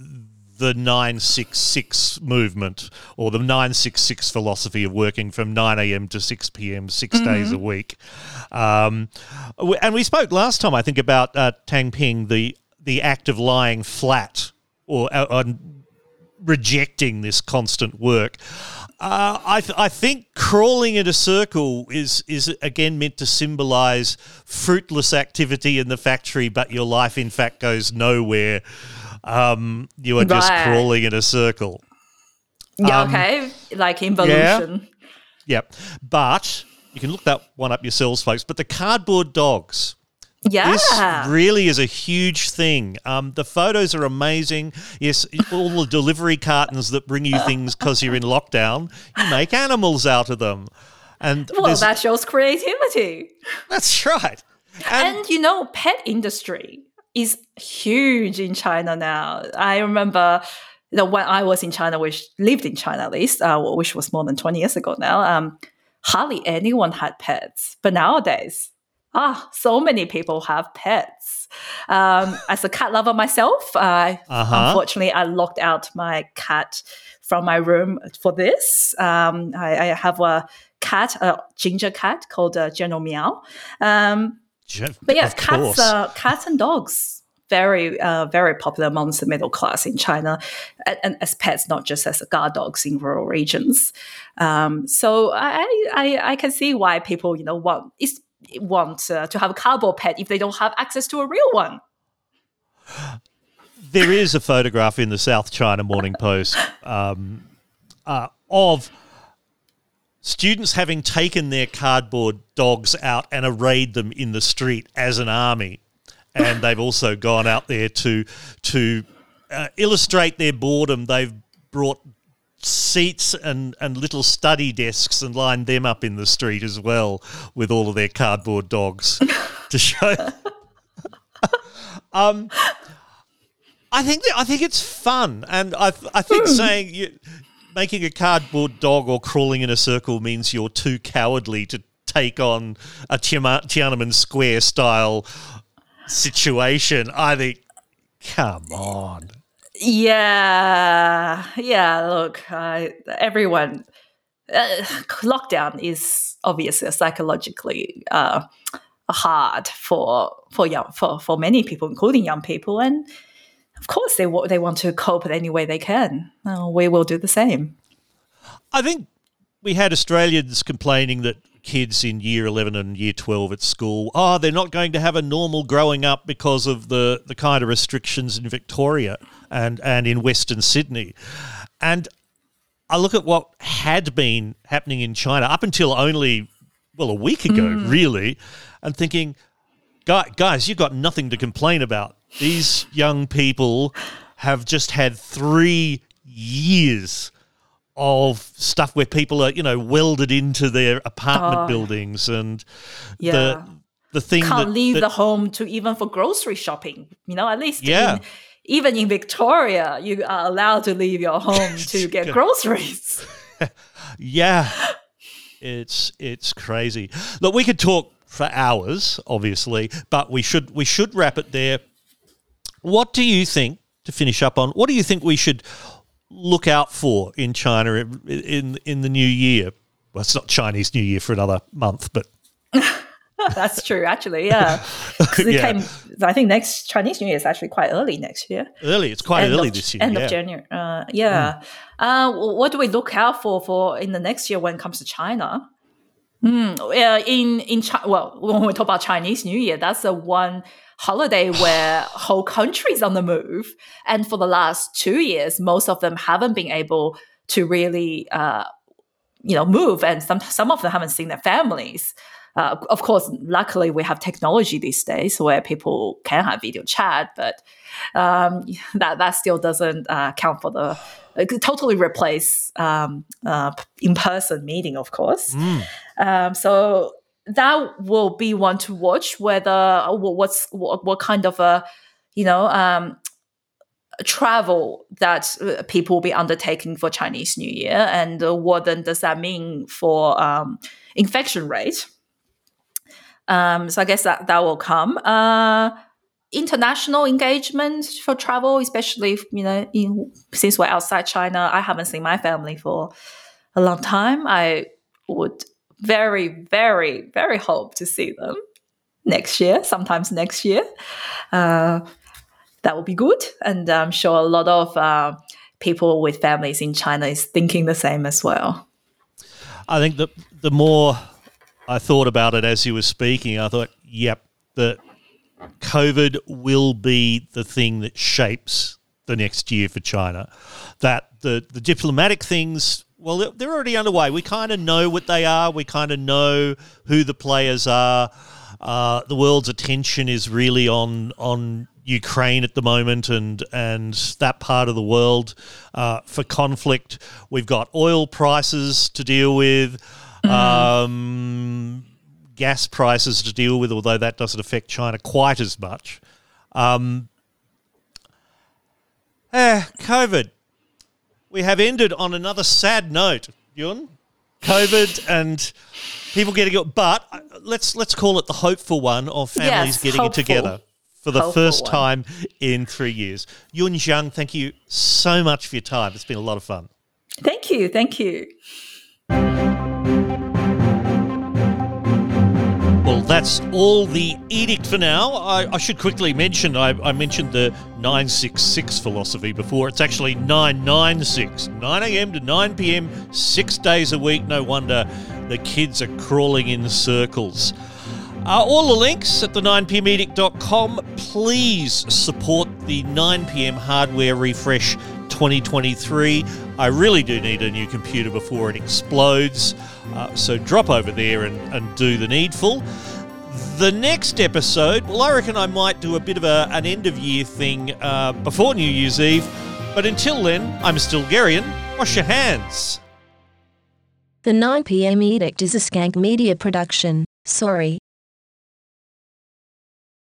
the 966 movement or the 966 philosophy of working from 9 a.m. to 6 p.m. 6 days a week. Um, and we spoke last time, I think, about uh, Tang Ping, the, the act of lying flat or uh, on rejecting this constant work. Uh, I, th- I think crawling in a circle is is again meant to symbolise fruitless activity in the factory, but your life in fact goes nowhere. Um, you are just Right. crawling in a circle. yeah, Um, okay, like involution. Yep. But you can look that one up yourselves, folks. But the cardboard dogs. Yeah, This really is a huge thing. Um, the photos are amazing. Yes, all the delivery cartons that bring you things because you're in lockdown, you make animals out of them. And well, that shows creativity. that's right. And, And you know, pet industry is huge in China now. I remember you know, when I was in China, which lived in China at least, uh, which was more than 20 years ago now, um, hardly anyone had pets. But nowadays, ah, so many people have pets. Um, as a cat lover myself, I Uh-huh. unfortunately I locked out my cat from my room for this. Um, I, I have a cat, a ginger cat called uh, General Meow. Um, but yeah, cats, uh, cats and dogs, very, uh, very popular amongst the middle class in China, and, and as pets, not just as guard dogs in rural regions. Um, so I, I, I can see why people, you know, want is want uh, to have a cardboard pet if they don't have access to a real one. there is a photograph in the South China Morning Post um, uh, of students having taken their cardboard dogs out and arrayed them in the street as an army, and they've also gone out there to to uh, illustrate their boredom. They've brought seats and, and little study desks and lined them up in the street as well with all of their cardboard dogs <laughs> to show. <laughs> um, I think that, I think it's fun, and I I think saying you, making a cardboard dog or crawling in a circle means you're too cowardly to take on a Tiananmen Square style situation. I think, come on. Yeah, yeah. Look, uh, everyone. Uh, lockdown is obviously psychologically uh, hard for for young for for many people, including young people, and of course they they want to cope any way they can. Uh, we will do the same. I think we had Australians complaining that kids in year 11 and year 12 at school, oh, they're not going to have a normal growing up because of the, the kind of restrictions in Victoria and, and in Western Sydney. And I look at what had been happening in China up until only, well, a week ago, really, and thinking, "Guy- guys, you've got nothing to complain about. These young people have just had three years of stuff where people are, you know, welded into their apartment Oh. buildings and Yeah. the the thing Can't that, leave that- the home to even for grocery shopping. You know, at least Yeah. in, even in Victoria, you are allowed to leave your home <laughs> to get groceries. <laughs> yeah It's it's crazy. Look, we could talk for hours, obviously, but we should we should wrap it there. What do you think to finish up on? What do you think we should look out for in China in in, in the new year? Well, it's not Chinese New Year for another month, but <laughs> That's true, actually. Yeah, <laughs> Yeah. came. I think next Chinese New Year is actually quite early next year. early. It's quite End early of, this year. End yeah. of January. Uh, yeah. Uh, what do we look out for for in the next year when it comes to China? Hmm. uh, in in China, well, when we talk about Chinese New Year, that's the one holiday where <sighs> whole countries on the move, and for the last two years, most of them haven't been able to really, uh, you know, move, and some some of them haven't seen their families. Uh, of course, luckily we have technology these days where people can have video chat, but um, <laughs> that that still doesn't uh, count for the it could totally replace um, uh, in person meeting, of course. Um, so that will be one to watch. Whether what's what, what kind of a you know um, travel that uh, people will be undertaking for Chinese New Year, and uh, what then does that mean for um, infection rate? Um, so I guess that that will come. Uh, international engagement for travel, especially you know, in, since we're outside China, I haven't seen my family for a long time. I would very, very, very hope to see them next year, sometimes next year. Uh, that would be good, and I'm sure a lot of uh, people with families in China is thinking the same as well. I think the the more I thought about it as you were speaking, I thought, yep, the COVID will be the thing that shapes the next year for China. That the the diplomatic things, well, they're- already underway. We kind of know what they are. We kind of know who the players are. Uh, the world's attention is really on on Ukraine at the moment and and that part of the world uh, for conflict. We've got oil prices to deal with, um, gas prices to deal with, although that doesn't affect China quite as much. Um, eh, COVID. We have ended on another sad note, Yun. COVID and people getting it, but uh, let's let's call it the hopeful one of families Yes, getting hopeful. it together for the Hopeful first one. time in three years. Yun Jiang, thank you so much for your time. It's been a lot of fun. Thank you, thank you. Well, that's all the edict for now. I, I should quickly mention I, I mentioned the 966 philosophy before. It's actually 996, 9 a.m. to 9 p.m., six days a week. No wonder the kids are crawling in circles. Uh, all the links at the 9pmedict.com. Please support the 9pm hardware refresh 2023. I really do need a new computer before it explodes. Uh, so drop over there and, and do the needful. The next episode, well, I reckon I might do a bit of a, an end of year thing uh, before New Year's Eve. But until then, I'm Stilgherrian. Wash your hands. The 9pm edict is a skank media production. Sorry.